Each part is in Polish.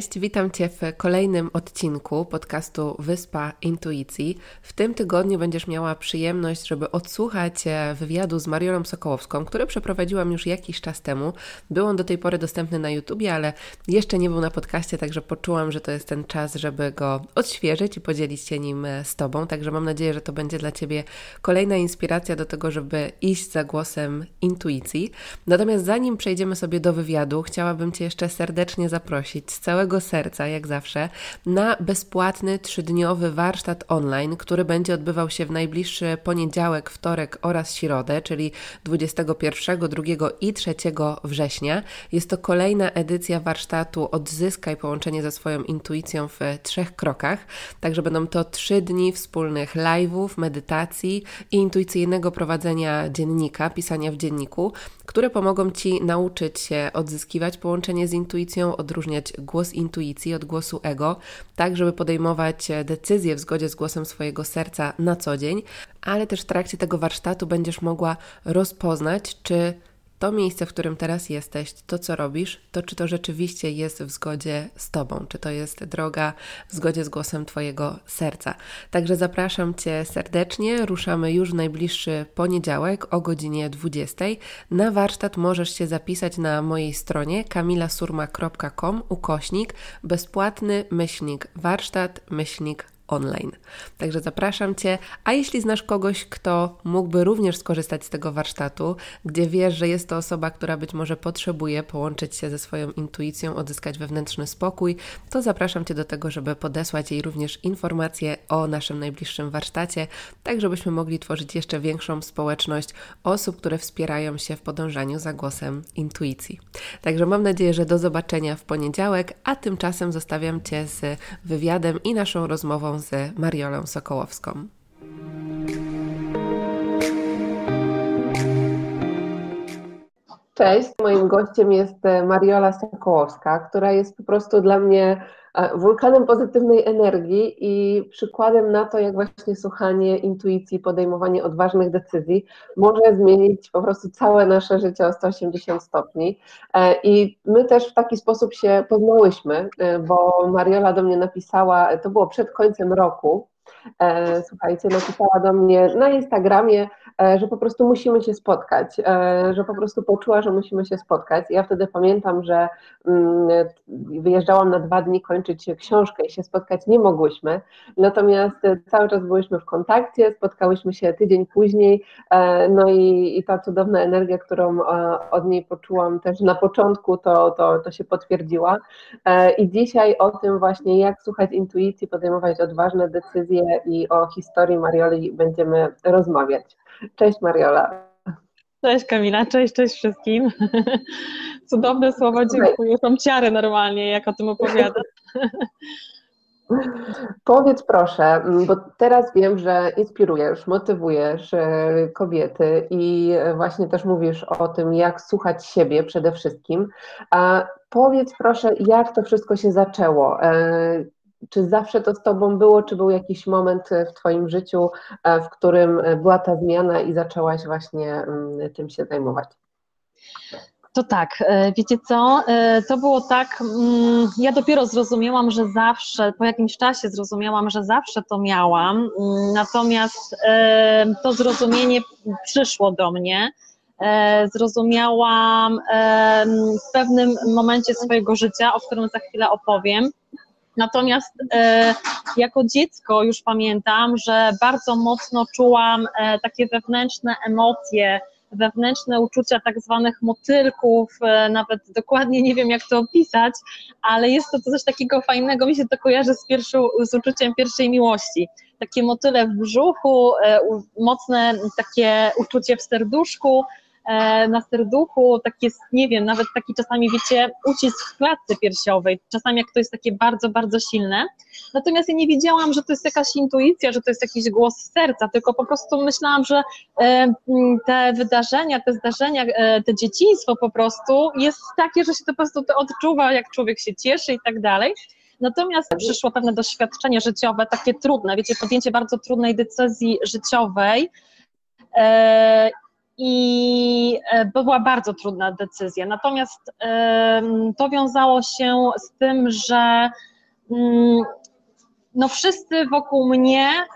Cześć, witam Cię w kolejnym odcinku podcastu Wyspa Intuicji. W tym tygodniu będziesz miała przyjemność, żeby odsłuchać e, wywiadu z Mariolą Sokołowską, który przeprowadziłam już jakiś czas temu. Był on do tej pory dostępny na YouTubie, ale jeszcze nie był na podcaście, także poczułam, że to jest ten czas, żeby go odświeżyć i podzielić się nim e, z Tobą. Także mam nadzieję, że to będzie dla Ciebie kolejna inspiracja do tego, żeby iść za głosem intuicji. Natomiast zanim przejdziemy sobie do wywiadu, chciałabym Cię jeszcze serdecznie zaprosić z całego serca, jak zawsze, na bezpłatny trzydniowy warsztat online, który będzie odbywał się w najbliższy poniedziałek, wtorek oraz środę, czyli 21, 2 i 3 września. Jest to kolejna edycja warsztatu Odzyskaj połączenie ze swoją intuicją w trzech krokach. Także będą to trzy dni wspólnych live'ów, medytacji i intuicyjnego prowadzenia dziennika, pisania w dzienniku, które pomogą Ci nauczyć się odzyskiwać połączenie z intuicją, odróżniać głos intuicji od głosu ego, tak żeby podejmować decyzje w zgodzie z głosem swojego serca na co dzień, ale też w trakcie tego warsztatu będziesz mogła rozpoznać, czy to miejsce, w którym teraz jesteś, to co robisz, to czy to rzeczywiście jest w zgodzie z Tobą, czy to jest droga w zgodzie z głosem Twojego serca. Także zapraszam Cię serdecznie. Ruszamy już w najbliższy poniedziałek o godzinie 20. Na warsztat możesz się zapisać na mojej stronie kamilasurma.com ukośnik bezpłatny myślnik warsztat myślnik online. Także zapraszam Cię, a jeśli znasz kogoś, kto mógłby również skorzystać z tego warsztatu, gdzie wiesz, że jest to osoba, która być może potrzebuje połączyć się ze swoją intuicją, odzyskać wewnętrzny spokój, to zapraszam Cię do tego, żeby podesłać jej również informacje o naszym najbliższym warsztacie, tak żebyśmy mogli tworzyć jeszcze większą społeczność osób, które wspierają się w podążaniu za głosem intuicji. Także mam nadzieję, że do zobaczenia w poniedziałek, a tymczasem zostawiam Cię z wywiadem i naszą rozmową z Mariolą Sokołowską. Cześć, moim gościem jest e, Mariola Sokołowska, która jest po prostu dla mnie e, wulkanem pozytywnej energii i przykładem na to, jak właśnie słuchanie intuicji, podejmowanie odważnych decyzji może zmienić po prostu całe nasze życie o 180 stopni. E, I my też w taki sposób się poznałyśmy, bo Mariola do mnie napisała, to było przed końcem roku, słuchajcie, napisała do mnie na Instagramie, e, że po prostu musimy się spotkać, e, że po prostu poczuła, że musimy się spotkać. Ja wtedy pamiętam, że mm, wyjeżdżałam na dwa dni kończyć książkę i się spotkać nie mogłyśmy, natomiast cały czas byłyśmy w kontakcie, spotkałyśmy się tydzień później, no i, i ta cudowna energia, którą od niej poczułam też na początku, to, to, to się potwierdziła. I dzisiaj o tym właśnie, jak słuchać intuicji, podejmować odważne decyzje, i o historii Marioli będziemy rozmawiać. Cześć Mariola. Cześć Kamila, cześć, cześć wszystkim. Cudowne słowa, dziękuję. Są ciary normalnie, jak o tym opowiadasz. Powiedz proszę, bo teraz wiem, że inspirujesz, motywujesz e, kobiety i właśnie też mówisz o tym, jak słuchać siebie przede wszystkim. A powiedz proszę, jak to wszystko się zaczęło? Czy zawsze to z Tobą było, czy był jakiś moment e, w Twoim życiu, e, w którym e, była ta zmiana i zaczęłaś właśnie mm, tym się zajmować? To tak, wiecie co, to było tak, mm, ja dopiero zrozumiałam, że zawsze, po jakimś czasie zrozumiałam, że zawsze to miałam, mm, natomiast to zrozumienie przyszło do mnie, zrozumiałam w pewnym momencie swojego życia, o którym za chwilę opowiem, Natomiast e, jako dziecko już pamiętam, że bardzo mocno czułam e, takie wewnętrzne emocje, wewnętrzne uczucia tak zwanych motylków, e, nawet dokładnie nie wiem jak to opisać, ale jest to coś takiego fajnego, mi się to kojarzy z, pierwszą, z uczuciem pierwszej miłości. Takie motyle w brzuchu, e, mocne takie uczucie w serduszku, na serduchu, takie, nie wiem, nawet taki czasami, wiecie, ucisk w klatce piersiowej, czasami jak to jest takie bardzo, bardzo silne. Natomiast ja nie wiedziałam, że to jest jakaś intuicja, że to jest jakiś głos serca, tylko po prostu myślałam, że e, te wydarzenia, te zdarzenia, e, te dzieciństwo po prostu jest takie, że się to po prostu to odczuwa, jak człowiek się cieszy i tak dalej. Natomiast przyszło pewne doświadczenie życiowe, takie trudne, wiecie, podjęcie bardzo trudnej decyzji życiowej, i była bardzo trudna decyzja. Natomiast to wiązało się z tym, że mm, no wszyscy wokół mnie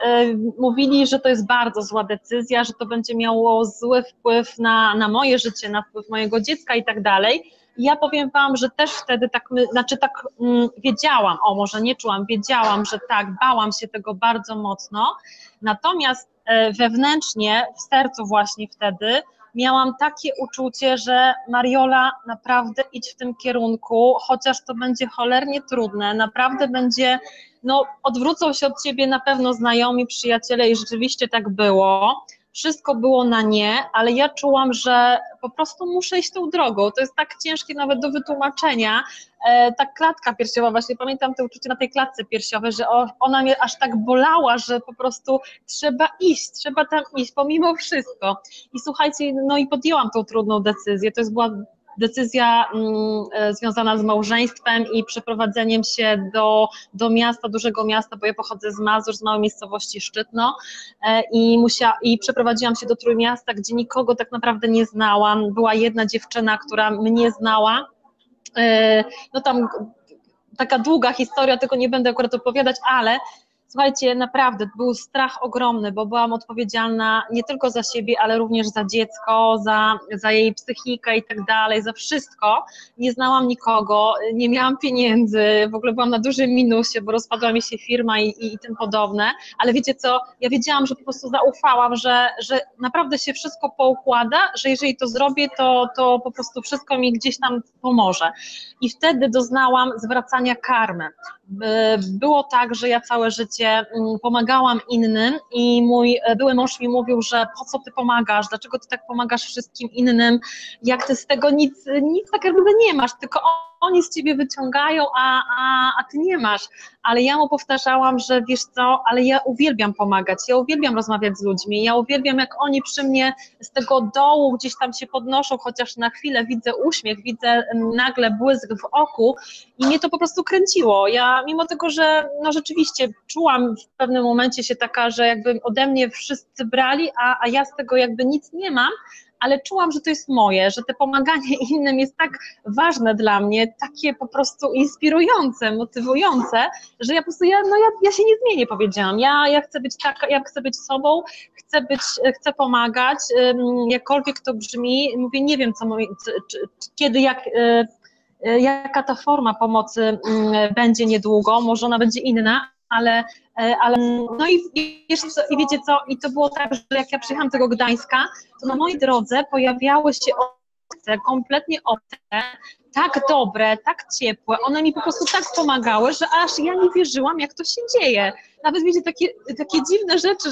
mówili, że to jest bardzo zła decyzja, że to będzie miało zły wpływ na, na moje życie, na wpływ mojego dziecka i tak dalej. Ja powiem Wam, że też wtedy tak, my, znaczy tak mm, wiedziałam, o może nie czułam, wiedziałam, że tak, bałam się tego bardzo mocno, natomiast e, wewnętrznie, w sercu właśnie wtedy miałam takie uczucie, że Mariola, naprawdę idź w tym kierunku, chociaż to będzie cholernie trudne, naprawdę będzie, no odwrócą się od Ciebie na pewno znajomi, przyjaciele i rzeczywiście tak było, wszystko było na nie, ale ja czułam, że po prostu muszę iść tą drogą. To jest tak ciężkie nawet do wytłumaczenia. E, ta klatka piersiowa, właśnie pamiętam to uczucie na tej klatce piersiowej, że ona mnie aż tak bolała, że po prostu trzeba iść, trzeba tam iść, pomimo wszystko. I słuchajcie, no i podjęłam tą trudną decyzję. To jest była decyzja mm, e, związana z małżeństwem i przeprowadzeniem się do, do miasta, dużego miasta, bo ja pochodzę z Mazur, z małej miejscowości Szczytno e, i, musia, i przeprowadziłam się do Trójmiasta, gdzie nikogo tak naprawdę nie znałam. Była jedna dziewczyna, która mnie znała. E, no tam taka długa historia, tego nie będę akurat opowiadać, ale Słuchajcie, naprawdę był strach ogromny, bo byłam odpowiedzialna nie tylko za siebie, ale również za dziecko, za, za jej psychikę i tak dalej, za wszystko. Nie znałam nikogo, nie miałam pieniędzy, w ogóle byłam na dużym minusie, bo rozpadła mi się firma i, i, i tym podobne, ale wiecie co, ja wiedziałam, że po prostu zaufałam, że, że naprawdę się wszystko poukłada, że jeżeli to zrobię, to, to po prostu wszystko mi gdzieś tam pomoże. I wtedy doznałam zwracania karmy. Było tak, że ja całe życie mm, pomagałam innym i mój e, były mąż mi mówił, że po co ty pomagasz, dlaczego ty tak pomagasz wszystkim innym, jak ty z tego nic, nic tak jakby nie masz, tylko oni z ciebie wyciągają, a, a, a ty nie masz. Ale ja mu powtarzałam, że wiesz co, ale ja uwielbiam pomagać, ja uwielbiam rozmawiać z ludźmi, ja uwielbiam jak oni przy mnie z tego dołu gdzieś tam się podnoszą, chociaż na chwilę widzę uśmiech, widzę nagle błysk w oku i mnie to po prostu kręciło. Ja mimo tego, że no rzeczywiście czułam w pewnym momencie się taka, że jakby ode mnie wszyscy brali, a, a ja z tego jakby nic nie mam, ale czułam, że to jest moje, że te pomaganie innym jest tak ważne dla mnie, takie po prostu inspirujące, motywujące, że ja po prostu, ja, no ja, ja się nie zmienię, powiedziałam. Ja, ja chcę być taka, ja chcę być sobą, chcę być, chcę pomagać, jakkolwiek to brzmi, mówię, nie wiem, co, kiedy, jak y, y, jaka ta forma pomocy będzie niedługo, może ona będzie inna, ale, e, ale no i, wiesz co, i wiecie co, i to było tak, że jak ja przyjechałam do tego Gdańska, to na mojej drodze pojawiały się obce, kompletnie obce, tak dobre, tak ciepłe, one mi po prostu tak pomagały, że aż ja nie wierzyłam, jak to się dzieje. Nawet wiecie, takie, takie dziwne rzeczy,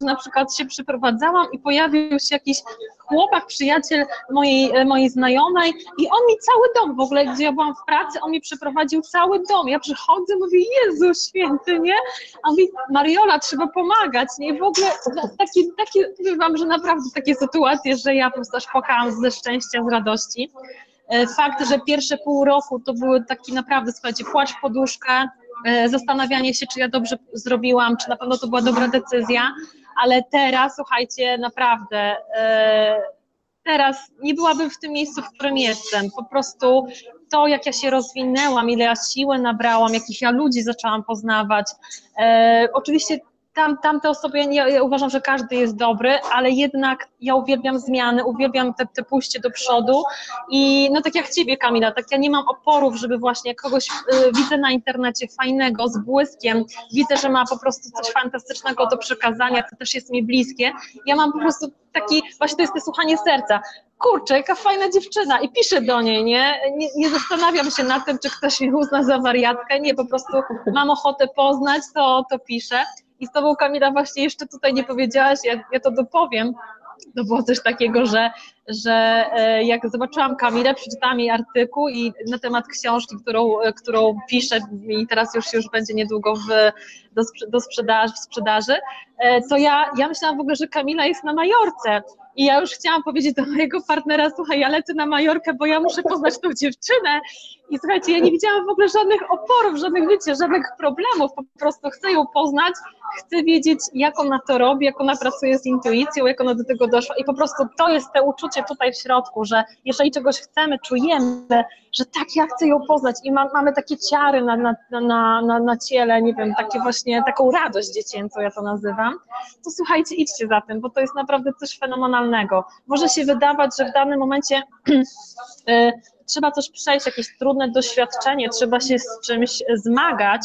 na przykład się przyprowadzałam i pojawił się jakiś chłopak, przyjaciel mojej, e, mojej znajomej i on mi cały dom, w ogóle gdzie ja byłam w pracy, on mi przeprowadził cały dom. Ja przychodzę, mówię, Jezu święty, nie? A mówi, Mariola, trzeba pomagać, nie? I w ogóle no, takie, takie, powiem wam, że naprawdę takie sytuacje, że ja po prostu aż płakałam ze szczęścia, z radości. E, fakt, że pierwsze pół roku to były taki naprawdę, słuchajcie, płacz w poduszkę, e, zastanawianie się, czy ja dobrze zrobiłam, czy na pewno to była dobra decyzja, ale teraz, słuchajcie, naprawdę e, teraz nie byłabym w tym miejscu, w którym jestem. Po prostu to, jak ja się rozwinęłam, ile ja siły nabrałam, jakich ja ludzi zaczęłam poznawać. E, oczywiście tam, tamte osoby, ja, ja, uważam, że każdy jest dobry, ale jednak ja uwielbiam zmiany, uwielbiam te, te pójście do przodu i no tak jak Ciebie Kamila, tak ja nie mam oporów, żeby właśnie kogoś y, widzę na internecie fajnego, z błyskiem, widzę, że ma po prostu coś fantastycznego do przekazania, to też jest mi bliskie, ja mam po prostu taki, właśnie to jest to słuchanie serca, kurczę, jaka fajna dziewczyna i piszę do niej, nie? nie? nie? zastanawiam się nad tym, czy ktoś mnie uzna za wariatkę, nie, po prostu mam ochotę poznać, to, to piszę. I z tobą, Kamila, właśnie jeszcze tutaj nie powiedziałaś, ja, ja to dopowiem, to było coś takiego, że, że e, jak zobaczyłam Kamilę, przeczytałam jej artykuł i na temat książki, którą, e, którą piszę i teraz już, już będzie niedługo w, do, do sprzedaży, w sprzedaży, e, to ja, ja myślałam w ogóle, że Kamila jest na Majorce i ja już chciałam powiedzieć do mojego partnera, słuchaj, ja lecę na Majorkę, bo ja muszę poznać tą dziewczynę. I słuchajcie, ja nie widziałam w ogóle żadnych oporów, żadnych, wiecie, żadnych problemów, po prostu chcę ją poznać, chcę wiedzieć, jak ona to robi, jak ona pracuje z intuicją, jak ona do tego doszła. I po prostu to jest te uczucie tutaj w środku, że jeżeli czegoś chcemy, czujemy, że tak, ja chcę ją poznać. I ma, mamy takie ciary na, na, na, na, na ciele, nie wiem, takie właśnie, taką radość dziecięcą, ja to nazywam, to słuchajcie, idźcie za tym, bo to jest naprawdę coś fenomenalnego. Może się wydawać, że w danym momencie y, trzeba coś przejść, jakieś trudne doświadczenie, trzeba się z czymś zmagać,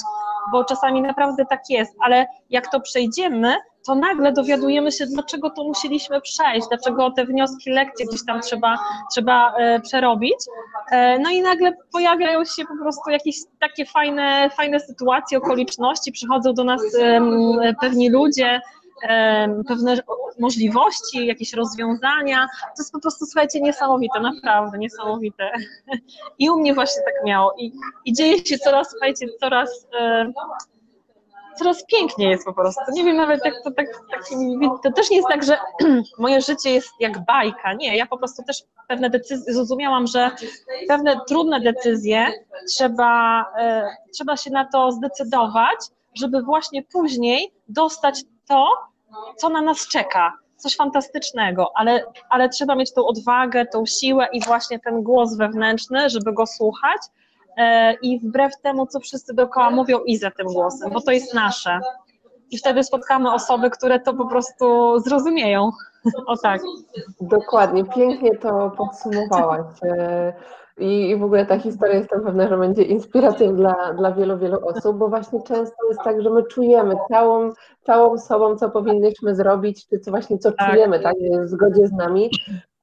bo czasami naprawdę tak jest, ale jak to przejdziemy, to nagle dowiadujemy się, dlaczego to musieliśmy przejść, dlaczego te wnioski, lekcje gdzieś tam trzeba, trzeba e, przerobić. E, no i nagle pojawiają się po prostu jakieś takie fajne, fajne sytuacje, okoliczności, przychodzą do nas pewni ludzie, pewne możliwości, jakieś rozwiązania. To jest po prostu, słuchajcie, niesamowite, naprawdę niesamowite. I u mnie właśnie tak miało. I, i dzieje się coraz, słuchajcie, coraz coraz piękniej jest po prostu. Nie wiem nawet jak to tak, tak to też nie jest tak, że moje życie jest jak bajka. Nie, ja po prostu też pewne decyzje, zrozumiałam, że pewne trudne decyzje trzeba, e, trzeba się na to zdecydować, żeby właśnie później dostać to, co na nas czeka. Coś fantastycznego, ale, ale trzeba mieć tą odwagę, tą siłę i właśnie ten głos wewnętrzny, żeby go słuchać e, i wbrew temu, co wszyscy dookoła mówią, i za tym głosem, bo to jest nasze. I wtedy spotkamy osoby, które to po prostu zrozumieją. O tak. Dokładnie, pięknie to podsumowałaś. I, I w ogóle ta historia jestem pewna, że będzie inspiracją dla, dla wielu, wielu osób, bo właśnie często jest tak, że my czujemy całą, całą sobą, co powinniśmy zrobić, czy co właśnie co tak. czujemy, tak, w zgodzie z nami,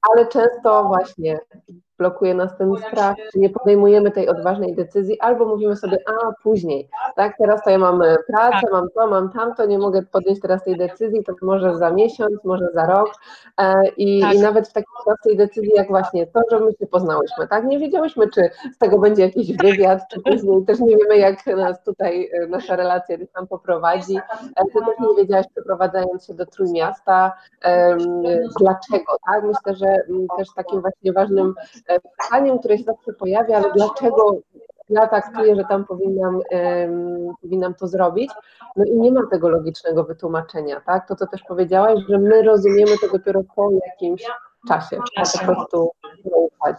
ale często właśnie blokuje nas ten strach, czy nie podejmujemy tej odważnej decyzji, albo mówimy sobie, a później, tak, teraz to ja mam e, pracę, tak. mam to, mam tamto, nie mogę podjąć teraz tej decyzji, to może za miesiąc, może za rok. E, i, tak. i nawet w takiej prostej decyzji, jak właśnie to, że my się poznałyśmy, tak, nie wiedziałyśmy, czy z tego będzie jakiś wywiad, czy później też nie wiemy, jak nas tutaj e, nasza relacja gdzieś tam poprowadzi, ty też nie wiedziałaś, przeprowadzając się do Trójmiasta, dlaczego, tak, myślę, że też takim właśnie ważnym pytaniem, które się zawsze pojawia, ale dlaczego ja tak czuję, że tam powinnam, um, powinnam to zrobić. No i nie ma tego logicznego wytłumaczenia, tak? To, co też powiedziałaś, że my rozumiemy to dopiero po jakimś czasie, a po prostu zaufać.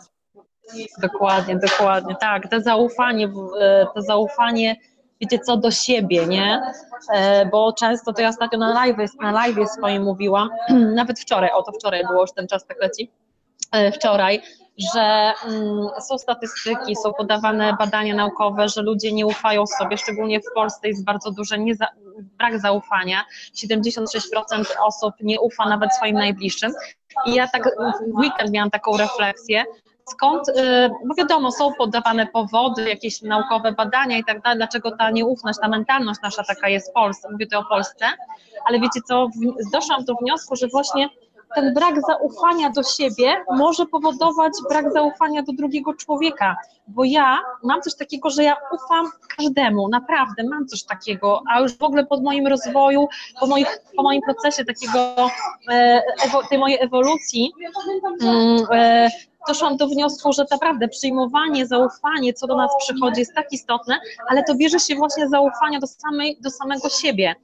Dokładnie, dokładnie, tak. To zaufanie, e, to zaufanie, wiecie co, do siebie, nie? E, bo często, to ja ostatnio na live, na live swoim mówiłam, nawet wczoraj, o to wczoraj było, już ten czas tak leci, e, wczoraj, że mm, są statystyki, są podawane badania naukowe, że ludzie nie ufają sobie, szczególnie w Polsce jest bardzo duży nieza, brak zaufania. 76% osób nie ufa nawet swoim najbliższym. I ja tak w weekend miałam taką refleksję, skąd, y, bo wiadomo, są podawane powody, jakieś naukowe badania i tak dalej, dlaczego ta nieufność, ta mentalność nasza taka jest w Polsce, mówię tu o Polsce, ale wiecie co, doszłam do wniosku, że właśnie ten brak zaufania do siebie może powodować brak zaufania do drugiego człowieka, bo ja mam coś takiego, że ja ufam każdemu, naprawdę mam coś takiego, a już w ogóle pod moim rozwoju, po, moich, po moim procesie takiego, e, tej mojej ewolucji, mm, e, doszłam do wniosku, że naprawdę przyjmowanie, zaufanie, co do nas przychodzi, jest tak istotne, ale to bierze się właśnie zaufania do, samej, do samego siebie.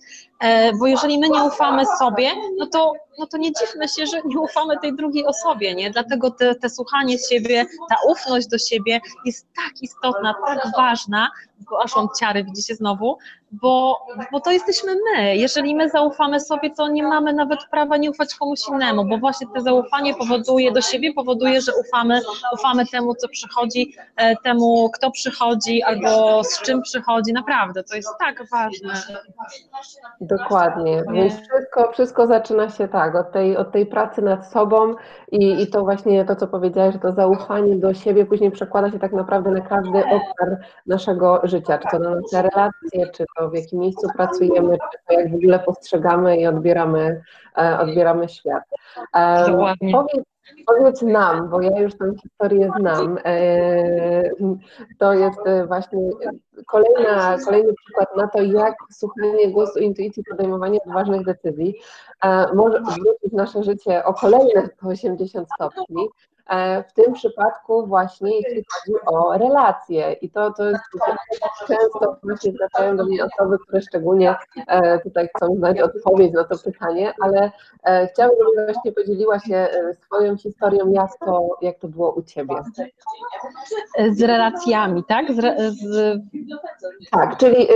E, bo jeżeli my nie ufamy sobie, no to, no to nie dziwmy się, że nie ufamy tej drugiej osobie, nie? Dlatego te, te słuchanie siebie, ta ufność do siebie jest tak istotna, tak ważna, bo aż on ciary, widzicie znowu, bo, bo to jesteśmy my. Jeżeli my zaufamy sobie, to nie mamy nawet prawa nie ufać komuś innemu, bo właśnie to zaufanie powoduje do siebie, powoduje, że ufamy, ufamy temu, co przychodzi, e, temu, kto przychodzi albo z czym przychodzi. Naprawdę, to jest tak ważne. Dokładnie, więc wszystko, wszystko zaczyna się tak, od tej, od tej pracy nad sobą i, i to właśnie to, co powiedziałeś, że to zaufanie do siebie później przekłada się tak naprawdę na każdy obszar naszego życia, czy to na nasze relacje, czy to w jakim miejscu pracujemy, czy to jak w ogóle postrzegamy i odbieramy, e, odbieramy świat. Dokładnie. Powiedz, Powiedz nam, bo ja już tę historię znam. E, to jest e, właśnie kolejna, kolejny przykład na to, jak słuchanie głosu intuicji, podejmowanie ważnych decyzji może zwrócić nasze życie o kolejne 180 stopni. E, w tym przypadku właśnie jeśli chodzi o relacje i to, to jest często właśnie zwracają do mnie osoby, które szczególnie e, tutaj chcą znać odpowiedź na to pytanie, ale chciałabym, żebyś właśnie podzieliła się swoją historią, jak to, jak to było u Ciebie. Z relacjami, tak? Z, z... Tak, czyli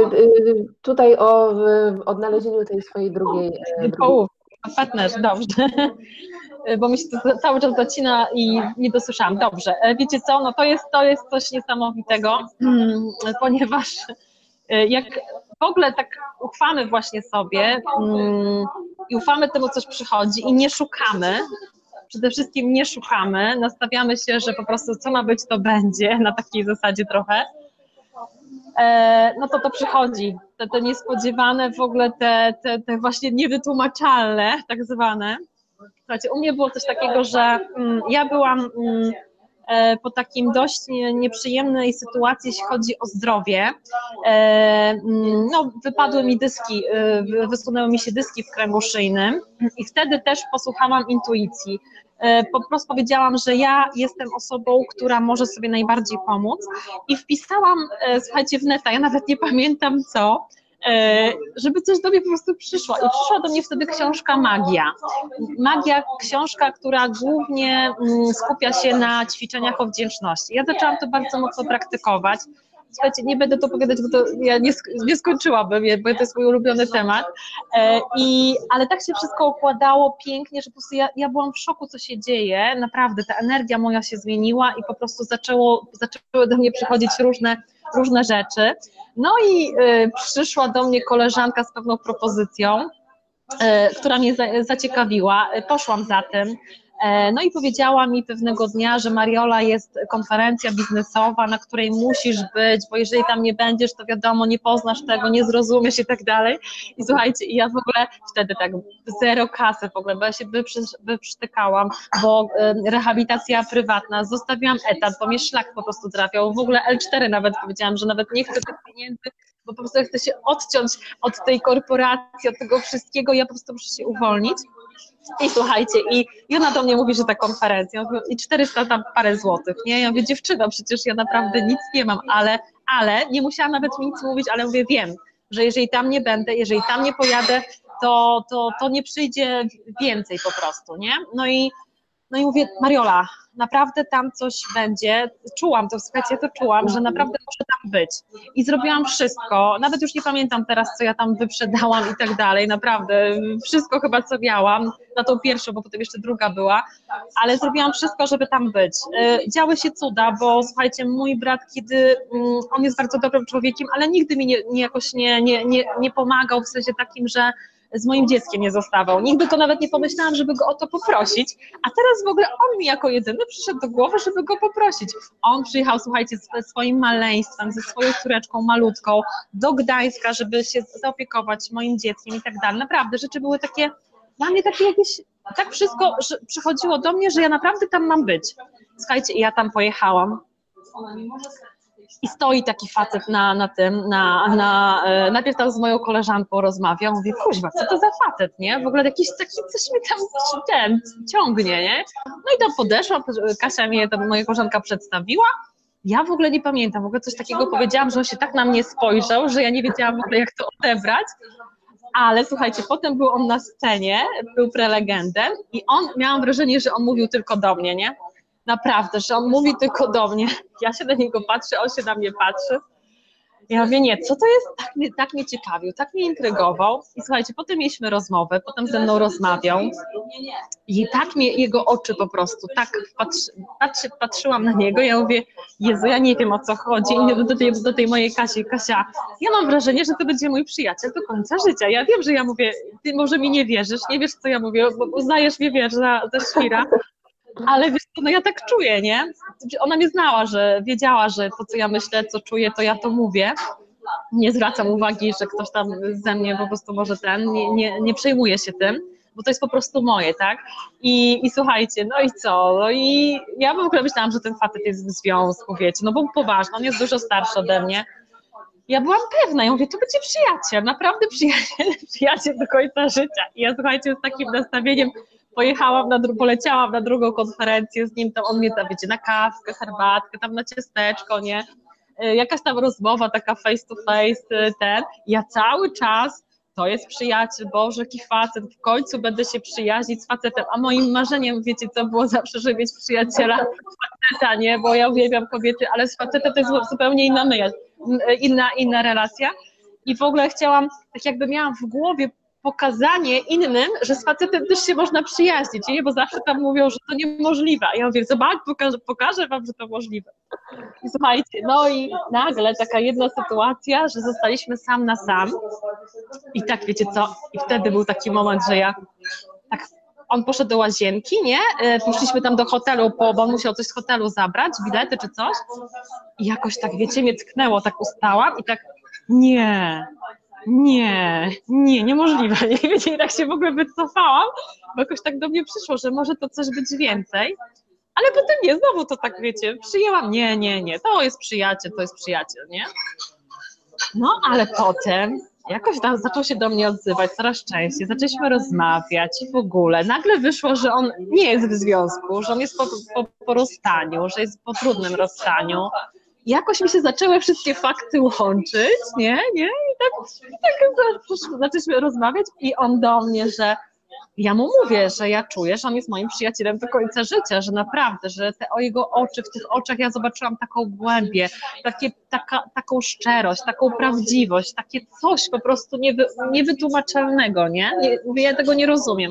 tutaj o odnalezieniu tej swojej drugiej... drugiej Partnerz, dobrze. Bo mi się to cały czas zacina i nie dosłyszałam. Dobrze. E, wiecie co? No to jest, to jest coś niesamowitego, ponieważ e, jak w ogóle tak ufamy właśnie sobie mm, i ufamy temu, coś przychodzi i nie szukamy, przede wszystkim nie szukamy, nastawiamy się, że po prostu co ma być, to będzie, na takiej zasadzie trochę, E, no to to przychodzi. Te, te niespodziewane, w ogóle te, te, te właśnie niewytłumaczalne, tak zwane. Słuchajcie, u mnie było coś takiego, że mm, ja byłam mm, e, po takim dość nieprzyjemnej sytuacji, jeśli chodzi o zdrowie. E, mm, no, wypadły mi dyski, wysunęły mi się dyski w kręgu szyjnym i wtedy też posłuchałam intuicji. E, po prostu powiedziałam, że ja jestem osobą, która może sobie najbardziej pomóc i wpisałam, e, słuchajcie, w neta, ja nawet nie pamiętam co, e, żeby coś do mnie po prostu przyszło. I przyszła do mnie wtedy książka Magia. Magia, książka, która głównie mm, skupia się na ćwiczeniach o wdzięczności. Ja zaczęłam to bardzo mocno praktykować. Słuchajcie, nie będę to opowiadać, bo to ja nie, nie skończyłabym, bo to jest mój ulubiony temat. E, I, ale tak się wszystko układało pięknie, że po prostu ja, ja byłam w szoku, co się dzieje. Naprawdę ta energia moja się zmieniła i po prostu zaczęło, zaczęły do mnie przychodzić różne, różne rzeczy. No i y, przyszła do mnie koleżanka z pewną propozycją, y, która mnie za, zaciekawiła. Poszłam za tym. E, no i powiedziała mi pewnego dnia, że Mariola jest konferencja biznesowa, na której musisz być, bo jeżeli tam nie będziesz, to wiadomo, nie poznasz tego, nie zrozumiesz i tak dalej. I słuchajcie, ja w ogóle wtedy tak zero kasy w ogóle, bo ja się wyprztykałam, bo rehabilitacja prywatna, zostawiłam etat, bo mnie szlak po prostu trafiał, w ogóle L4 nawet powiedziałam, że nawet nie chcę tych pieniędzy, bo po prostu chcę się odciąć od tej korporacji, od tego wszystkiego, ja po prostu muszę się uwolnić. I słuchajcie, i, ona do mnie mówi, że ta konferencja, i 400 tam parę złotych, nie? Ja mówię, dziewczyno, przecież ja naprawdę nic nie mam, ale, ale nie musiałam nawet mi nic mówić, ale mówię, wiem, że jeżeli tam nie będę, jeżeli tam nie pojadę, to, to, to nie przyjdzie więcej po prostu, nie? No i, no i mówię, Mariola, naprawdę tam coś będzie. Czułam to, słuchajcie, to czułam, że naprawdę muszę tam być. I zrobiłam wszystko, nawet już nie pamiętam teraz, co ja tam wyprzedałam i tak dalej, naprawdę, wszystko chyba, co miałam, na tą pierwszą, bo potem jeszcze druga była, ale zrobiłam wszystko, żeby tam być. Y, działy się cuda, bo słuchajcie, mój brat, kiedy mm, on jest bardzo dobrym człowiekiem, ale nigdy mi nie, nie jakoś nie, nie, nie, nie pomagał w sensie takim, że z moim dzieckiem nie zostawał. Nigdy to nawet nie pomyślałam, żeby go o to poprosić, a teraz w ogóle on mi jako jedyny przyszedł do głowy, żeby go poprosić. On przyjechał, słuchajcie, ze swoim maleństwem, ze swoją córeczką malutką do Gdańska, żeby się zaopiekować moim dzieckiem i tak dalej. Naprawdę, rzeczy były takie, dla mnie takie jakieś, tak wszystko że przychodziło do mnie, że ja naprawdę tam mam być. Słuchajcie, ja tam pojechałam i stoi taki facet na, na tym, na, na, e, najpierw tam z moją koleżanką rozmawiał, mówię, kuźwa, co to za facet, nie? W ogóle jakiś taki, coś mi tam ten, ciągnie, nie? No i tam podeszłam, Kasia mnie, tam moja koleżanka przedstawiła, ja w ogóle nie pamiętam, w ogóle coś takiego powiedziałam, że on się tak na mnie spojrzał, że ja nie wiedziałam w ogóle jak to odebrać, ale słuchajcie, potem był on na scenie, był prelegendem i on, miałam wrażenie, że on mówił tylko do mnie, nie? Naprawdę, że on mówi tylko do mnie. Ja się na niego patrzę, on się na mnie patrzy. Ja mówię, nie, co to jest? Tak mnie, tak mnie ciekawił, tak mnie intrygował. I słuchajcie, potem mieliśmy rozmowę, potem ze mną rozmawiał. I tak mnie jego oczy po prostu, tak patrzy, patrzy, patrzyłam na niego. Ja mówię, Jezu, ja nie wiem o co chodzi. I do tej, do tej mojej Kasi, Kasia, ja mam wrażenie, że to będzie mój przyjaciel do końca życia. Ja wiem, że ja mówię, ty może mi nie wierzysz, nie wiesz, co ja mówię, bo uznajesz mnie, wiesz, za, za świra ale wiesz no ja tak czuję, nie? Ona mnie znała, że wiedziała, że to, co ja myślę, co czuję, to ja to mówię. Nie zwracam uwagi, że ktoś tam ze mnie po prostu może ten, nie, nie, nie przejmuje się tym, bo to jest po prostu moje, tak? I, I słuchajcie, no i co? No i ja w ogóle myślałam, że ten facet jest w związku, wiecie, no bo poważny, on jest dużo starszy ode mnie. Ja byłam pewna, ja mówię, to będzie przyjaciel, naprawdę przyjaciel, przyjaciel do końca życia. I ja słuchajcie, z takim nastawieniem pojechałam na, poleciałam na drugą konferencję z nim, tam on mnie tam, wiecie, na kawkę, herbatkę, tam na ciasteczko, nie? E, jakaś tam rozmowa taka face to face, e, ten. Ja cały czas to jest przyjaciel, Boże, jaki facet, w końcu będę się przyjaźnić z facetem, a moim marzeniem, wiecie co, było zawsze, żeby mieć przyjaciela faceta, nie, bo ja uwielbiam kobiety, ale z facetem to jest zupełnie inna, inna, inna relacja i w ogóle chciałam, tak jakby miałam w głowie pokazanie innym, że z facetem też się można przyjaźnić, nie? bo zawsze tam mówią, że to niemożliwe. Ja mówię, zobacz, pokażę, pokażę wam, że to możliwe. I słuchajcie, no i nagle taka jedna sytuacja, że zostaliśmy sam na sam i tak wiecie co, i wtedy był taki moment, że ja tak on poszedł do łazienki, nie? E, poszliśmy tam do hotelu, bo on musiał coś z hotelu zabrać, bilety czy coś. I jakoś tak, wiecie, mnie tknęło, tak ustałam i tak, nie, nie, nie, niemożliwe. Nie wiecie, tak się w ogóle wycofałam, bo jakoś tak do mnie przyszło, że może to coś być więcej. Ale potem nie, znowu to tak wiecie, przyjęłam, nie, nie, nie, to jest przyjaciel, to jest przyjaciel, nie? No, ale potem jakoś tam zaczął się do mnie odzywać coraz częściej, zaczęliśmy rozmawiać i w ogóle. Nagle wyszło, że on nie jest w związku, że on jest po, po, po rozstaniu, że jest po trudnym rozstaniu, jakoś mi się zaczęły wszystkie fakty łączyć, nie, nie, i tak, tak zaczęliśmy rozmawiać i on do mnie, że ja mu mówię, że ja czuję, że on jest moim przyjacielem do końca życia, że naprawdę, że te o jego oczy, w tych oczach ja zobaczyłam taką głębię, takie, taka, taką szczerość, taką prawdziwość, takie coś po prostu niewy, niewytłumaczalnego, nie? nie? Mówię, ja tego nie rozumiem.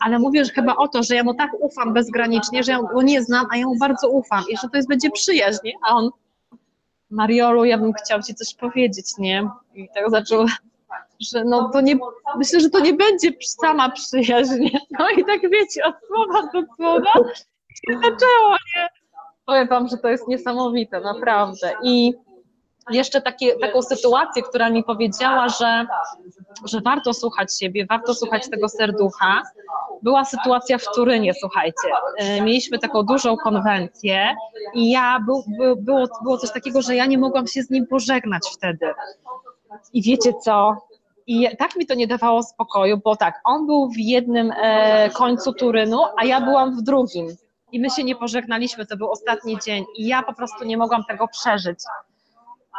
Ale mówię, że chyba o to, że ja mu tak ufam bezgranicznie, że ja go nie znam, a ja mu bardzo ufam i że to jest będzie przyjaźń, a on Mariolu, ja bym chciał Ci coś powiedzieć, nie? I tak zaczął, że no to nie, myślę, że to nie będzie sama przyjaźń, No i tak wiecie, od słowa do słowa się zaczęło, nie? Powiem Wam, że to jest niesamowite, naprawdę. I jeszcze takie, taką sytuację, która mi powiedziała, że, że warto słuchać siebie, warto słuchać tego serducha. Była sytuacja w Turynie, słuchajcie. E, mieliśmy taką dużą konwencję i ja, był, było, było coś takiego, że ja nie mogłam się z nim pożegnać wtedy. I wiecie co? I tak mi to nie dawało spokoju, bo tak, on był w jednym e, końcu Turynu, a ja byłam w drugim. I my się nie pożegnaliśmy, to był ostatni dzień i ja po prostu nie mogłam tego przeżyć.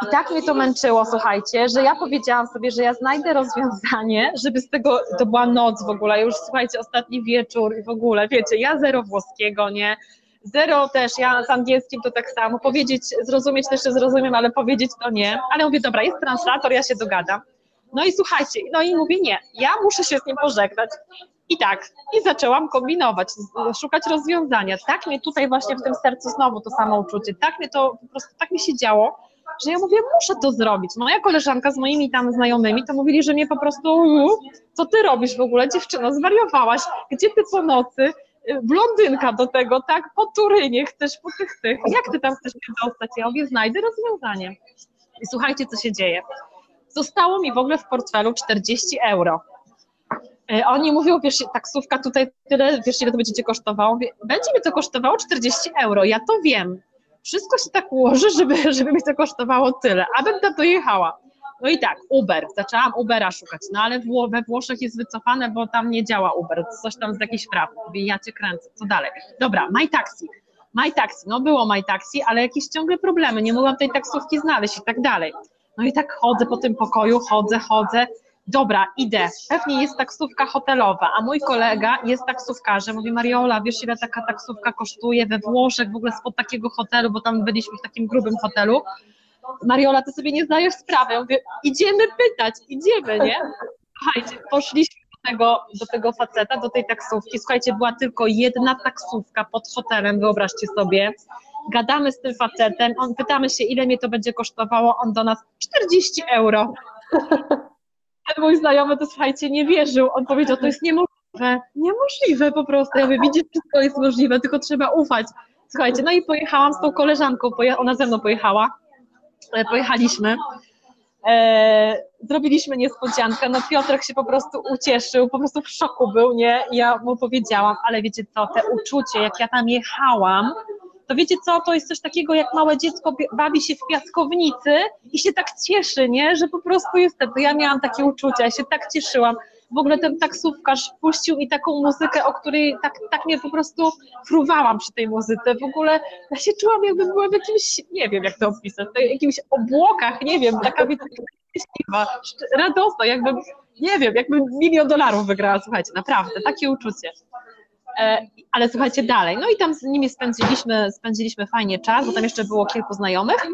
I tak mnie to męczyło, słuchajcie, że ja powiedziałam sobie, że ja znajdę rozwiązanie, żeby z tego, to była noc w ogóle, już słuchajcie, ostatni wieczór i w ogóle, wiecie, ja zero włoskiego, nie, zero też, ja z angielskim to tak samo, powiedzieć, zrozumieć też się zrozumiem, ale powiedzieć to nie, ale mówię, dobra, jest translator, ja się dogadam. No i słuchajcie, no i mówię, nie, ja muszę się z nim pożegnać. I tak, i zaczęłam kombinować, szukać rozwiązania. Tak mnie tutaj właśnie w tym sercu znowu to samo uczucie, tak mnie to po prostu, tak mi się działo, że ja mówię, muszę to zrobić. Moja koleżanka z moimi tam znajomymi to mówili, że mnie po prostu, co ty robisz w ogóle, dziewczyno, zwariowałaś, gdzie ty po nocy, y, blondynka do tego, tak, po Turynie chcesz, po tych, tych, jak ty tam chcesz się dostać? Ja mówię, znajdę rozwiązanie. I słuchajcie, co się dzieje. Zostało mi w ogóle w portfelu 40 euro. Y, oni mówią, wiesz, taksówka tutaj tyle, wiesz, ile to będzie cię kosztowało? Będzie mi to kosztowało 40 euro, ja to wiem wszystko się tak ułoży, żeby, żeby mi to kosztowało tyle, abym tam dojechała. No i tak, Uber, zaczęłam Ubera szukać, no ale we Włoszech jest wycofane, bo tam nie działa Uber, coś tam z jakichś praw. Mówię, ja cię kręcę, co dalej? Dobra, My Taxi. My Taxi, no było My Taxi, ale jakieś ciągle problemy, nie mogłam tej taksówki znaleźć i tak dalej. No i tak chodzę po tym pokoju, chodzę, chodzę, dobra, idę, pewnie jest taksówka hotelowa, a mój kolega jest taksówkarzem, mówi Mariola, wiesz ile taka taksówka kosztuje we Włoszech, w ogóle spod takiego hotelu, bo tam byliśmy w takim grubym hotelu. Mariola, ty sobie nie zdajesz sprawy. Mówię, idziemy pytać, idziemy, nie? Słuchajcie, poszliśmy do tego, do tego faceta, do tej taksówki. Słuchajcie, była tylko jedna taksówka pod hotelem, wyobraźcie sobie. Gadamy z tym facetem, on pytamy się, ile mnie to będzie kosztowało, on do nas 40 euro mój znajomy to słuchajcie, nie wierzył. On powiedział, to jest niemożliwe, niemożliwe po prostu. Ja mówię, widzisz, wszystko jest możliwe, tylko trzeba ufać. Słuchajcie, no i pojechałam z tą koleżanką, ona ze mną pojechała, e, pojechaliśmy. E, zrobiliśmy niespodziankę, no Piotrek się po prostu ucieszył, po prostu w szoku był, nie? Ja mu powiedziałam, ale wiecie co, te uczucie, jak ja tam jechałam, to wiecie co, to jest coś takiego, jak małe dziecko bawi się w piaskownicy i się tak cieszy, nie, że po prostu jest to. Ja miałam takie uczucia, ja się tak cieszyłam. w ogóle ten taksówkarz puścił mi taką muzykę, o której tak, tak mnie po prostu fruwałam przy tej muzyce. W ogóle ja się czułam, jakby była w jakimś, nie wiem jak to opisać, w jakimś obłokach, nie wiem, taka szczęśliwa, radosna, jakbym, nie wiem, jakbym milion dolarów wygrała, słuchajcie, naprawdę, takie uczucie. E, ale słuchajcie dalej, no i tam z nimi spędziliśmy, spędziliśmy fajnie czas, bo tam jeszcze było kilku znajomych.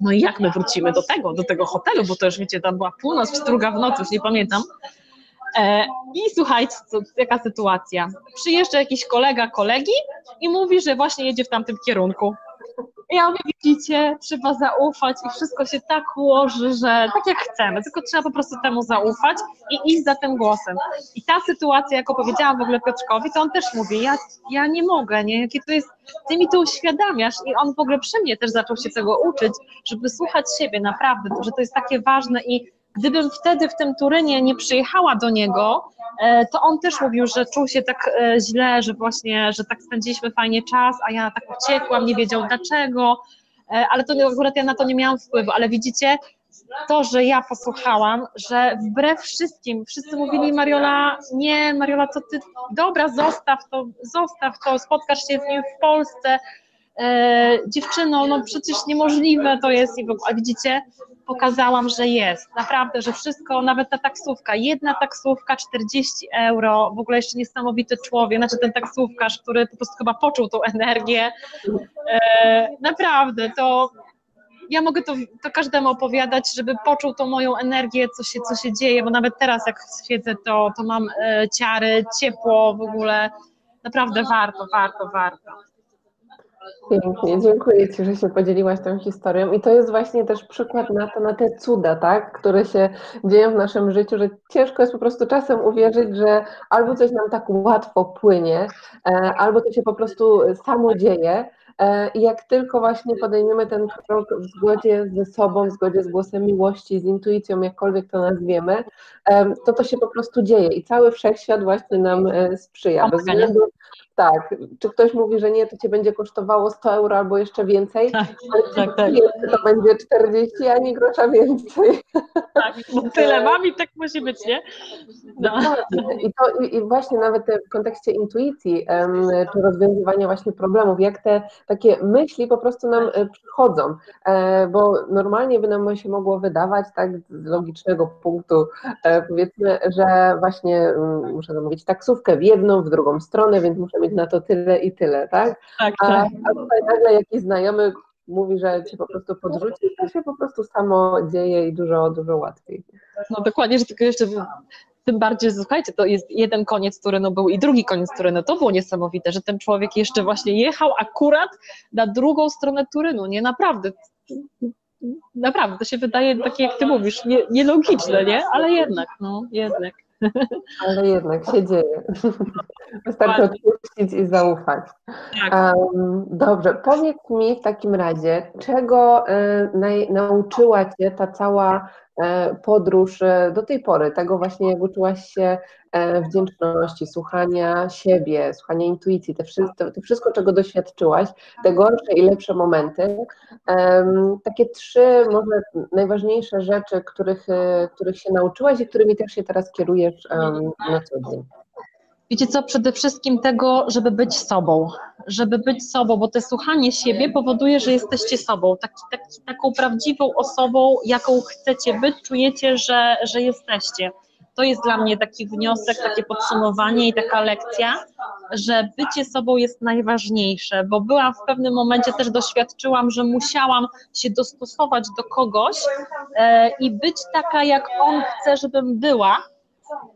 No i jak my wrócimy do tego, do tego hotelu, bo to już wiecie, tam była północ czy druga w nocy, już nie pamiętam. E, I słuchajcie, co, jaka sytuacja. Przyjeżdża jakiś kolega kolegi i mówi, że właśnie jedzie w tamtym kierunku. Ja mówię, widzicie, trzeba zaufać i wszystko się tak ułoży, że tak jak chcemy, tylko trzeba po prostu temu zaufać i iść za tym głosem. I ta sytuacja, jak opowiedziałam w ogóle Piotrkowi, to on też mówi, ja, ja nie mogę, nie, jakie to jest, ty mi to uświadamiasz i on w ogóle przy mnie też zaczął się tego uczyć, żeby słuchać siebie naprawdę, że to jest takie ważne i gdybym wtedy w tym Turynie nie przyjechała do niego, e, to on też mówił, że czuł się tak e, źle, że właśnie, że tak spędziliśmy fajnie czas, a ja tak uciekłam, nie wiedział dlaczego, e, ale to akurat ja na to nie miałam wpływu, ale widzicie, to, że ja posłuchałam, że wbrew wszystkim, wszyscy mówili Mariola, nie Mariola, co ty, dobra, zostaw to, zostaw to, spotkasz się z nim w Polsce, e, dziewczyno, no przecież niemożliwe to jest, a widzicie, pokazałam, że jest. Naprawdę, że wszystko, nawet ta taksówka, jedna taksówka 40 euro, w ogóle jeszcze niesamowity człowiek, znaczy ten taksówkarz, który po prostu chyba poczuł tą energię. E, naprawdę, to ja mogę to, to każdemu opowiadać, żeby poczuł tą moją energię, co się, co się dzieje, bo nawet teraz jak siedzę, to, to mam e, ciary, ciepło w ogóle. Naprawdę warto, warto, warto. Pięknie, dziękuję Ci, że się podzieliłaś tą historią. I to jest właśnie też przykład na to, na te cuda, tak, które się dzieją w naszym życiu, że ciężko jest po prostu czasem uwierzyć, że albo coś nam tak łatwo płynie, e, albo to się po prostu samo dzieje, E, I jak tylko właśnie podejmiemy ten krok w zgodzie ze sobą, w zgodzie z głosem miłości, z intuicją, jakkolwiek to nazwiemy, to to się po prostu dzieje i cały wszechświat właśnie nam e, sprzyja. Bez względu, tak, czy ktoś mówi, że nie, to cię będzie kosztowało 100 euro albo jeszcze więcej, tak, ale tak, tak. to będzie 40, a nie grosza więcej. Tak, tyle mam i tak musi być, nie? No. I, to, i, właśnie nawet w kontekście intuicji, czy rozwiązywania właśnie problemów, jak te takie myśli po prostu nam e, przychodzą, e, bo normalnie by nam się mogło wydawać, tak, z logicznego punktu, e, powiedzmy, że właśnie mm, muszę zamówić taksówkę w jedną, w drugą stronę, więc muszę mieć na to tyle i tyle, tak? tak, tak. A, a tutaj nagle jakiś znajomy mówi, że cię po prostu podrzuci, to się po prostu samo dzieje i dużo, dużo łatwiej. No dokładnie, że tylko jeszcze tym bardziej, słuchajcie, to jest jeden koniec Turynu był i drugi koniec Turynu. To było niesamowite, że ten człowiek jeszcze właśnie jechał akurat na drugą stronę Turynu. Nie, naprawdę. Naprawdę, to się wydaje takie, jak ty mówisz, nie, nielogiczne, nie? Ale jednak, no, jednak. Ale jednak się dzieje. Wystarczy odpuścić i zaufać. Tak. Um, dobrze, powiedz mi w takim razie, czego y, nauczyła Cię ta cała podróż e, do tej pory, tego właśnie jak uczyłaś się e, wdzięczności, słuchania siebie, słuchania intuicji, te wszystko, wszystko czego doświadczyłaś, te gorsze i lepsze momenty. Takie trzy może najważniejsze rzeczy, których, których się nauczyłaś i którymi też się teraz kierujesz na co dzień. Wiecie co, przede wszystkim tego, żeby być sobą, żeby być sobą, bo to słuchanie siebie powoduje, że jesteście sobą, taki, taki, taką prawdziwą osobą, jaką chcecie być, czujecie, że, że jesteście. To jest dla mnie taki wniosek, takie podsumowanie i taka lekcja, że bycie sobą jest najważniejsze, bo byłam w pewnym momencie też doświadczyłam, że musiałam się dostosować do kogoś e, i być taka, jak on chce, żebym była,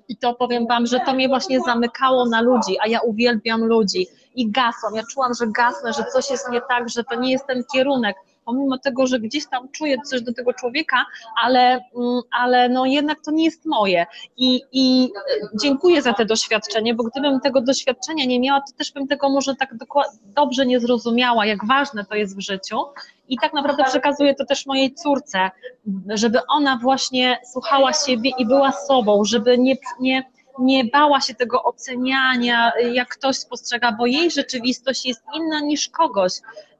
i to powiem Wam, że to mnie właśnie zamykało na ludzi, a ja uwielbiam ludzi i gasłam. Ja czułam, że gasnę, że coś jest nie tak, że to nie jest ten kierunek, pomimo tego, że gdzieś tam czuję coś do tego człowieka, ale, mm, ale no jednak to nie jest moje. I, I dziękuję za te doświadczenie, bo gdybym tego doświadczenia nie miała, to też bym tego może tak dobrze nie zrozumiała, jak ważne to jest w życiu. I tak naprawdę przekazuję to też mojej córce, żeby ona właśnie słuchała siebie i była sobą, żeby nie, nie, nie bała się tego oceniania, jak ktoś spostrzega, bo jej rzeczywistość jest inna niż kogoś.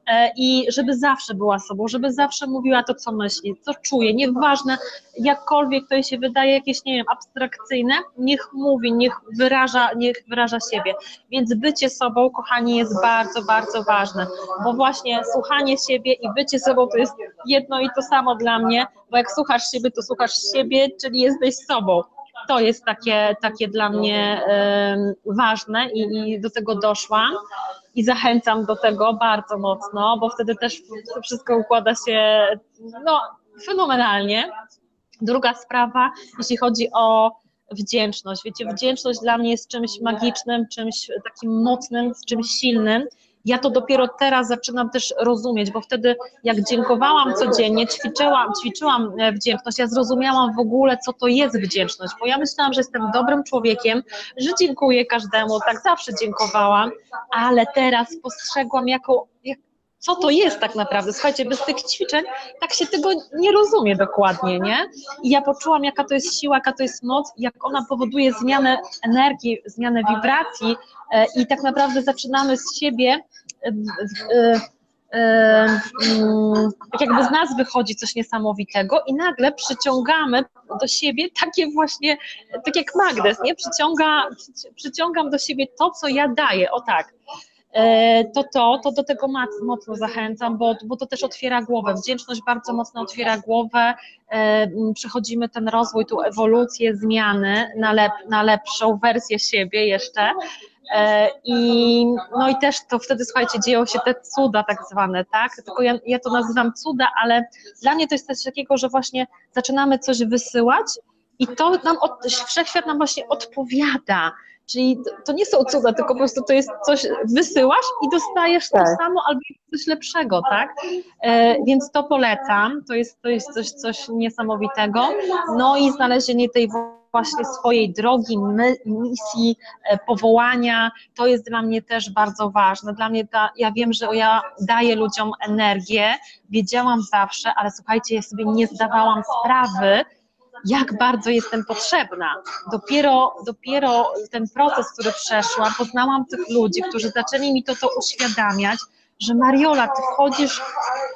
E, i żeby zawsze była sobą, żeby zawsze mówiła to, co myśli, co czuje, nieważne jakkolwiek to jej się wydaje jakieś, nie wiem, abstrakcyjne, niech mówi, niech wyraża, niech wyraża siebie. Więc bycie sobą, kochani, jest bardzo, bardzo ważne, bo właśnie słuchanie siebie i bycie sobą to jest jedno i to samo dla mnie, bo jak słuchasz siebie, to słuchasz siebie, czyli jesteś sobą. To jest takie, takie dla mnie ważne i, i do tego doszłam i zachęcam do tego bardzo mocno, bo wtedy też to wszystko układa się no, fenomenalnie. Druga sprawa, jeśli chodzi o wdzięczność. Wiecie, wdzięczność dla mnie jest czymś magicznym, czymś takim mocnym, czymś silnym ja to dopiero teraz zaczynam też rozumieć, bo wtedy jak dziękowałam codziennie, ćwiczyłam, ćwiczyłam e, wdzięczność, ja zrozumiałam w ogóle, co to jest wdzięczność, bo ja myślałam, że jestem dobrym człowiekiem, że dziękuję każdemu, tak zawsze dziękowałam, ale teraz postrzegłam jako, jak, co to jest tak naprawdę. Słuchajcie, bez tych ćwiczeń tak się tego nie rozumie dokładnie, nie? I ja poczułam, jaka to jest siła, jaka to jest moc, jak ona powoduje zmianę energii, zmianę wibracji e, i tak naprawdę zaczynamy z siebie e, e, mm, tak jakby z nas wychodzi coś niesamowitego i nagle przyciągamy do siebie takie właśnie, tak jak magnes, nie? Przyciąga, przyciągam do siebie to, co ja daję, o tak. E, to to, to do tego mocno zachęcam, bo, bo to też otwiera głowę. Wdzięczność bardzo mocno otwiera głowę, e, przechodzimy ten rozwój, tą ewolucję, zmiany na, lep, na lepszą wersję siebie jeszcze. E, I, no i też to wtedy, słuchajcie, dzieją się te cuda tak zwane, tak? Tylko ja, ja to nazywam cuda, ale dla mnie to jest coś takiego, że właśnie zaczynamy coś wysyłać i to nam, od, wszechświat nam właśnie odpowiada. Czyli to nie są cuda, tylko po prostu to jest coś, wysyłasz i dostajesz tak. to samo albo coś lepszego, tak? E, więc to polecam, to jest, to jest coś, coś niesamowitego. No i znalezienie tej właśnie swojej drogi, misji, e, powołania, to jest dla mnie też bardzo ważne. Dla mnie, ta, ja wiem, że ja daję ludziom energię, wiedziałam zawsze, ale słuchajcie, ja sobie nie zdawałam sprawy, jak bardzo jestem potrzebna. Dopiero, dopiero ten proces, który przeszłam, poznałam tych ludzi, którzy zaczęli mi to, to uświadamiać, że Mariola, ty wchodzisz,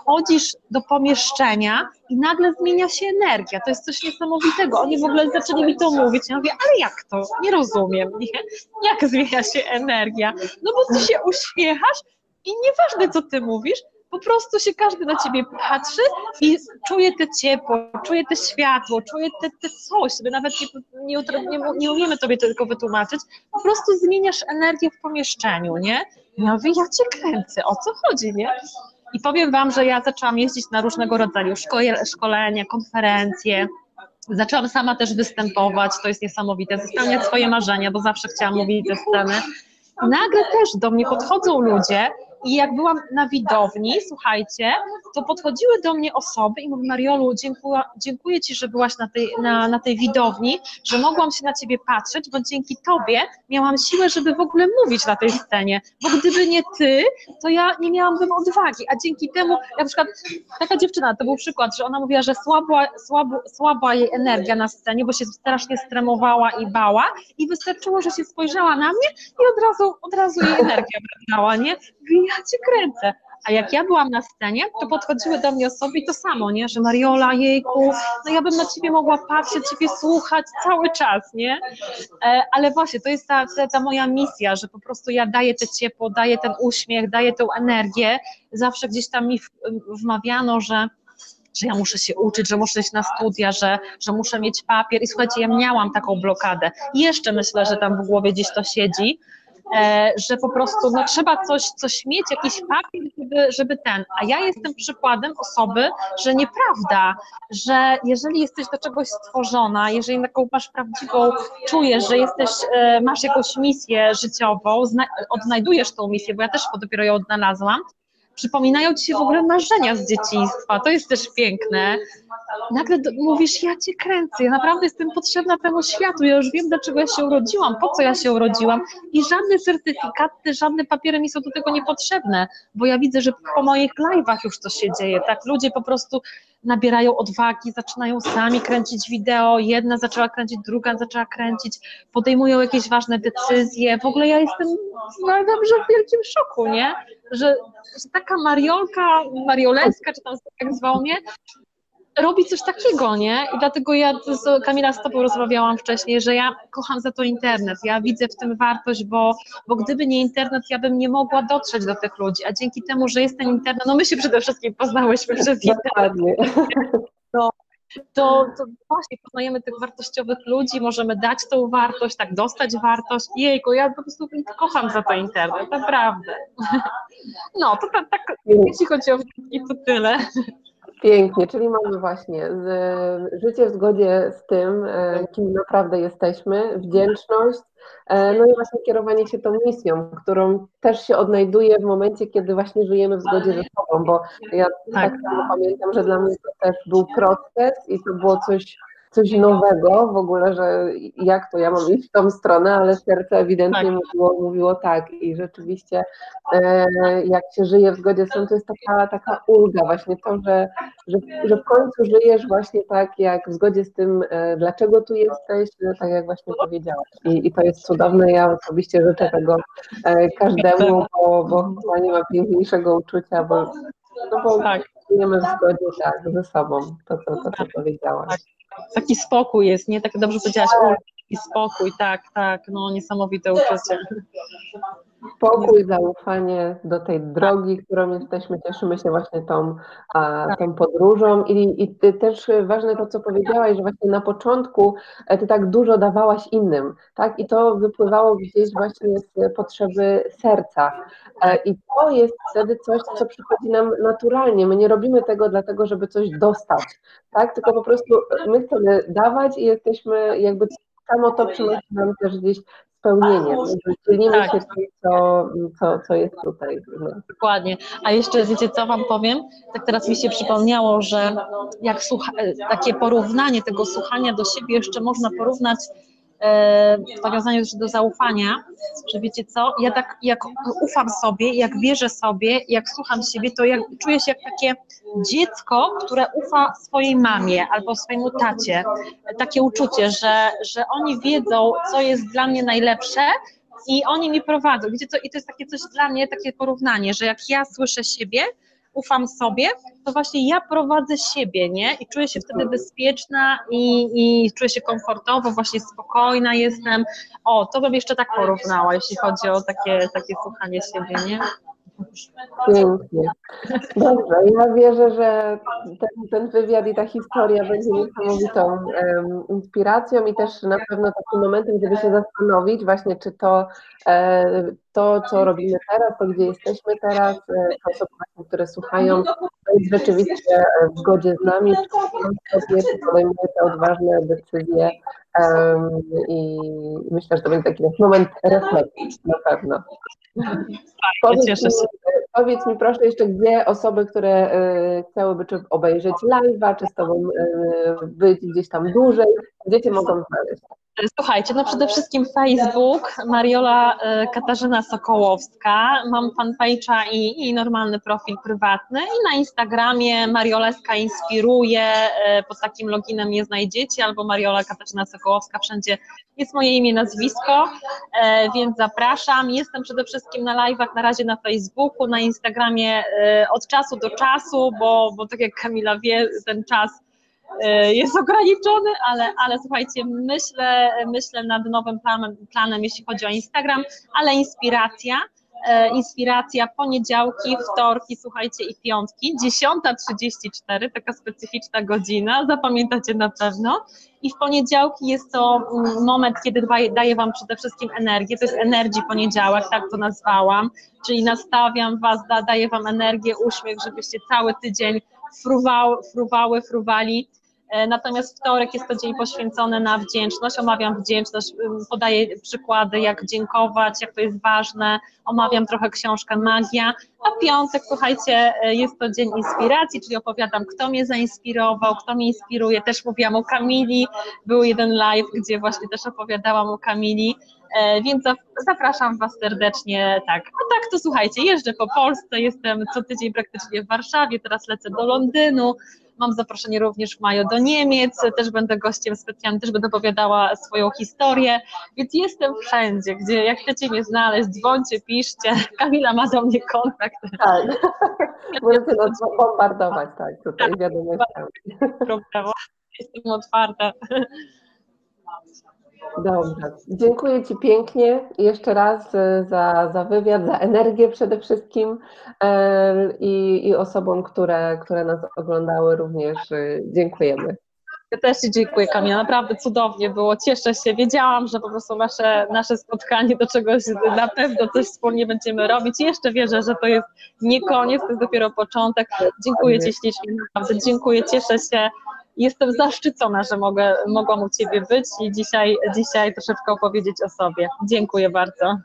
wchodzisz do pomieszczenia i nagle zmienia się energia. To jest coś niesamowitego. Oni w ogóle zaczęli mi to mówić. Ja mówię, ale jak to? Nie rozumiem. Nie? Jak zmienia się energia? No bo ty się uśmiechasz i nieważne, co ty mówisz, po prostu się każdy na ciebie patrzy i czuje te ciepło, czuje te światło, czuje te, te coś, my nawet nie, nie, nie umiemy tobie tylko wytłumaczyć, po prostu zmieniasz energię w pomieszczeniu, nie? Ja mówię, ja cię kręcę, o co chodzi, nie? I powiem wam, że ja zaczęłam jeździć na różnego rodzaju szkole, szkolenia, konferencje, Zaczęłam sama też występować, to jest niesamowite, spełniać swoje marzenia, bo zawsze chciałam mówić ze sceny. Nagle też do mnie podchodzą ludzie i jak byłam na widowni, słuchajcie, to podchodziły do mnie osoby i mówią, Mariolu, dziękuję, dziękuję Ci, że byłaś na tej, na, na tej widowni, że mogłam się na Ciebie patrzeć, bo dzięki Tobie miałam siłę, żeby w ogóle mówić na tej scenie, bo gdyby nie Ty, to ja nie miałabym odwagi, a dzięki temu, na przykład taka dziewczyna, to był przykład, że ona mówiła, że słaba, słabo, słaba jej energia na scenie, bo się strasznie stremowała i bała i wystarczyło, że się spojrzała na mnie i od razu, od razu jej energia wracała, nie? Ja cię kręcę. A jak ja byłam na scenie, to podchodziły do mnie osoby i to samo, nie? Że Mariola, jejku, no ja bym na ciebie mogła patrzeć, ciebie słuchać cały czas, nie? E, ale właśnie, to jest ta, ta, moja misja, że po prostu ja daję te ciepło, daję ten uśmiech, daję tę energię. Zawsze gdzieś tam mi wmawiano, że że ja muszę się uczyć, że muszę iść na studia, że, że muszę mieć papier. I słuchajcie, ja miałam taką blokadę. Jeszcze myślę, że tam w głowie gdzieś to siedzi, że po prostu no, trzeba coś, coś mieć, jakiś papier, żeby, żeby ten. A ja jestem przykładem osoby, że nieprawda, że jeżeli jesteś do czegoś stworzona, jeżeli taką masz prawdziwą, czujesz, że jesteś, e, masz jakąś misję życiową, odnajdujesz tą misję, bo ja też dopiero ją odnalazłam, przypominają ci się w ogóle marzenia z dzieciństwa. To jest też piękne. Nagle do, mówisz, ja cię kręcę, ja naprawdę jestem potrzebna temu światu, ja już wiem, dlaczego ja się urodziłam, po co ja się urodziłam i żadne certyfikaty, żadne papiery mi są do tego niepotrzebne, bo ja widzę, że po moich live'ach już to się dzieje, tak, ludzie po prostu nabierają odwagi, zaczynają sami kręcić wideo, jedna zaczęła kręcić, druga zaczęła kręcić, podejmują jakieś ważne decyzje, w ogóle ja jestem, no dobrze, w wielkim szoku, nie? Że, że taka Mariolka, Marioleska, czy tam jak zwał mnie, robi coś takiego, nie? I dlatego ja z Kamila z Tobą rozmawiałam wcześniej, że ja kocham za to internet. Ja widzę w tym wartość, bo, bo gdyby nie internet, ja bym nie mogła dotrzeć do tych ludzi. A dzięki temu, że jest ten internet, no my się przede wszystkim poznałyśmy przez internet. No, to, to właśnie poznajemy tych wartościowych ludzi, możemy dać tą wartość, tak dostać wartość. Jejku, ja po prostu kocham za to internet, naprawdę. No, to tak, tak jeśli chodzi o i to tyle. Pięknie, czyli mamy właśnie z, życie w zgodzie z tym, e, kim naprawdę jesteśmy, wdzięczność, e, no i właśnie kierowanie się tą misją, którą też się odnajduje w momencie, kiedy właśnie żyjemy w zgodzie ze sobą, bo ja tak, tak samo pamiętam, że dla mnie to też był proces i to było coś coś nowego w ogóle, że jak to ja mam iść w tą stronę, ale serce ewidentnie tak. mówiło, mówiło tak. I rzeczywiście e, jak się żyje w zgodzie z tym, to jest taka, taka ulga właśnie to, że, że, że w końcu żyjesz właśnie tak jak w zgodzie z tym, e, dlaczego tu jesteś, no tak jak właśnie powiedziałaś. I, i to jest cudowne, ja osobiście życzę tego e, każdemu, bo, bo chyba nie ma piękniejszego uczucia, bo, no bo tak. żyjemy w zgodzie tak, ze sobą, to, to, to, to co powiedziałaś. Tak taki spokój jest, nie? Tak dobrze powiedziałaś, taki spokój, tak, tak, no niesamowite uczucie. Spokój, zaufanie do tej drogi, którą jesteśmy, cieszymy się właśnie tą, tak. tą podróżą. I, i też ważne to, co powiedziałaś, że właśnie na początku e, ty tak dużo dawałaś innym, tak, i to wypływało gdzieś właśnie z potrzeby serca. E, i to jest wtedy coś, co przychodzi nam naturalnie, my nie robimy tego dlatego, żeby coś dostać, tak, tylko po prostu my chcemy dawać i jesteśmy jakby samo to przynosi nam też gdzieś spełnienie. Dzielimy tak. się tym, co, co, co jest tutaj. Dokładnie. A jeszcze wiecie, co Wam powiem? Tak teraz mi się przypomniało, że jak słucha, takie porównanie tego słuchania do siebie jeszcze można porównać E, w nawiązaniu do zaufania, że wiecie co, ja tak jak ufam sobie, jak wierzę sobie, jak słucham siebie, to jak, czuję się jak takie dziecko, które ufa swojej mamie albo swojemu tacie. Takie uczucie, że, że oni wiedzą, co jest dla mnie najlepsze i oni mi prowadzą. Wiecie co, i to jest takie coś dla mnie, takie porównanie, że jak ja słyszę siebie, ufam sobie, to właśnie ja prowadzę siebie, nie? I czuję się wtedy bezpieczna i, i czuję się komfortowo, właśnie spokojna jestem. O, to bym jeszcze tak porównała, jeśli chodzi o takie, takie słuchanie siebie, nie? Pięknie. Dobrze, ja wierzę, że ten, ten wywiad i ta historia będzie niesamowitą um, inspiracją i też na pewno takim momentem, żeby się zastanowić właśnie, czy to, e, to co robimy teraz, to gdzie jesteśmy teraz, e, te osoby, które słuchają, to jest rzeczywiście w zgodzie z nami, czy podejmuje te odważne decyzje i myślę, że to będzie taki moment refleksji na pewno. Powiedz. Mi, powiedz mi proszę jeszcze, gdzie osoby, które y, chciałyby czy obejrzeć live'a, czy z Tobą y, być gdzieś tam dłużej, gdzie Cię mogą znaleźć? Słuchajcie, no przede wszystkim Facebook, Mariola e, Katarzyna Sokołowska, mam fanpage'a i, i normalny profil prywatny i na Instagramie Marioleska Inspiruje, e, pod takim loginem mnie znajdziecie, albo Mariola Katarzyna Sokołowska, wszędzie jest moje imię, nazwisko, e, więc zapraszam. Jestem przede wszystkim na live'ach na razie na Facebooku, na Instagramie od czasu do czasu, bo, bo tak jak Kamila wie, ten czas jest ograniczony, ale, ale słuchajcie, myślę, myślę nad nowym planem, planem, jeśli chodzi o Instagram, ale inspiracja. E, inspiracja poniedziałki, wtorki, słuchajcie, i piątki, 10.34, taka specyficzna godzina, zapamiętacie na pewno. I w poniedziałki jest to mm, moment, kiedy daję Wam przede wszystkim energię, to jest energii poniedziałek, tak to nazwałam, czyli nastawiam Was, daję Wam energię, uśmiech, żebyście cały tydzień fruwały, fruwały fruwali E, natomiast wtorek jest to dzień poświęcony na wdzięczność, omawiam wdzięczność, podaję przykłady, jak dziękować, jak to jest ważne, omawiam trochę książkę Magia, a piątek, słuchajcie, e, jest to dzień inspiracji, czyli opowiadam, kto mnie zainspirował, kto mnie inspiruje, też mówiłam o Kamili, był jeden live, gdzie właśnie też opowiadałam o Kamili, e, więc zapraszam Was serdecznie, tak, a tak to słuchajcie, jeżdżę po Polsce, jestem co tydzień praktycznie w Warszawie, teraz lecę do Londynu, Mam zaproszenie również w maju do Niemiec, też będę gościem specjalnym, też będę opowiadała swoją historię, więc jestem wszędzie, gdzie jak chcecie mnie znaleźć, dzwońcie, piszcie, Kamila ma do mnie kontakt. Tak, możecie nas bombardować, tak, tutaj wiadomościami. Problemu. Jestem otwarta. Dobrze. Dziękuję Ci pięknie jeszcze raz e, za, za wywiad, za energię przede wszystkim e, i, i osobom, które, które nas oglądały również e, dziękujemy. Ja też Ci dziękuję, Kamila. Naprawdę cudownie było. Cieszę się. Wiedziałam, że po prostu nasze, nasze spotkanie do czegoś na pewno coś wspólnie będziemy robić. I jeszcze wierzę, że to jest nie koniec, to jest dopiero początek. Dziękuję Ci ślicznie, naprawdę. Dziękuję, cieszę się. Jestem zaszczycona, że mogę, mogłam u Ciebie być i dzisiaj, dzisiaj troszeczkę opowiedzieć o sobie. Dziękuję bardzo.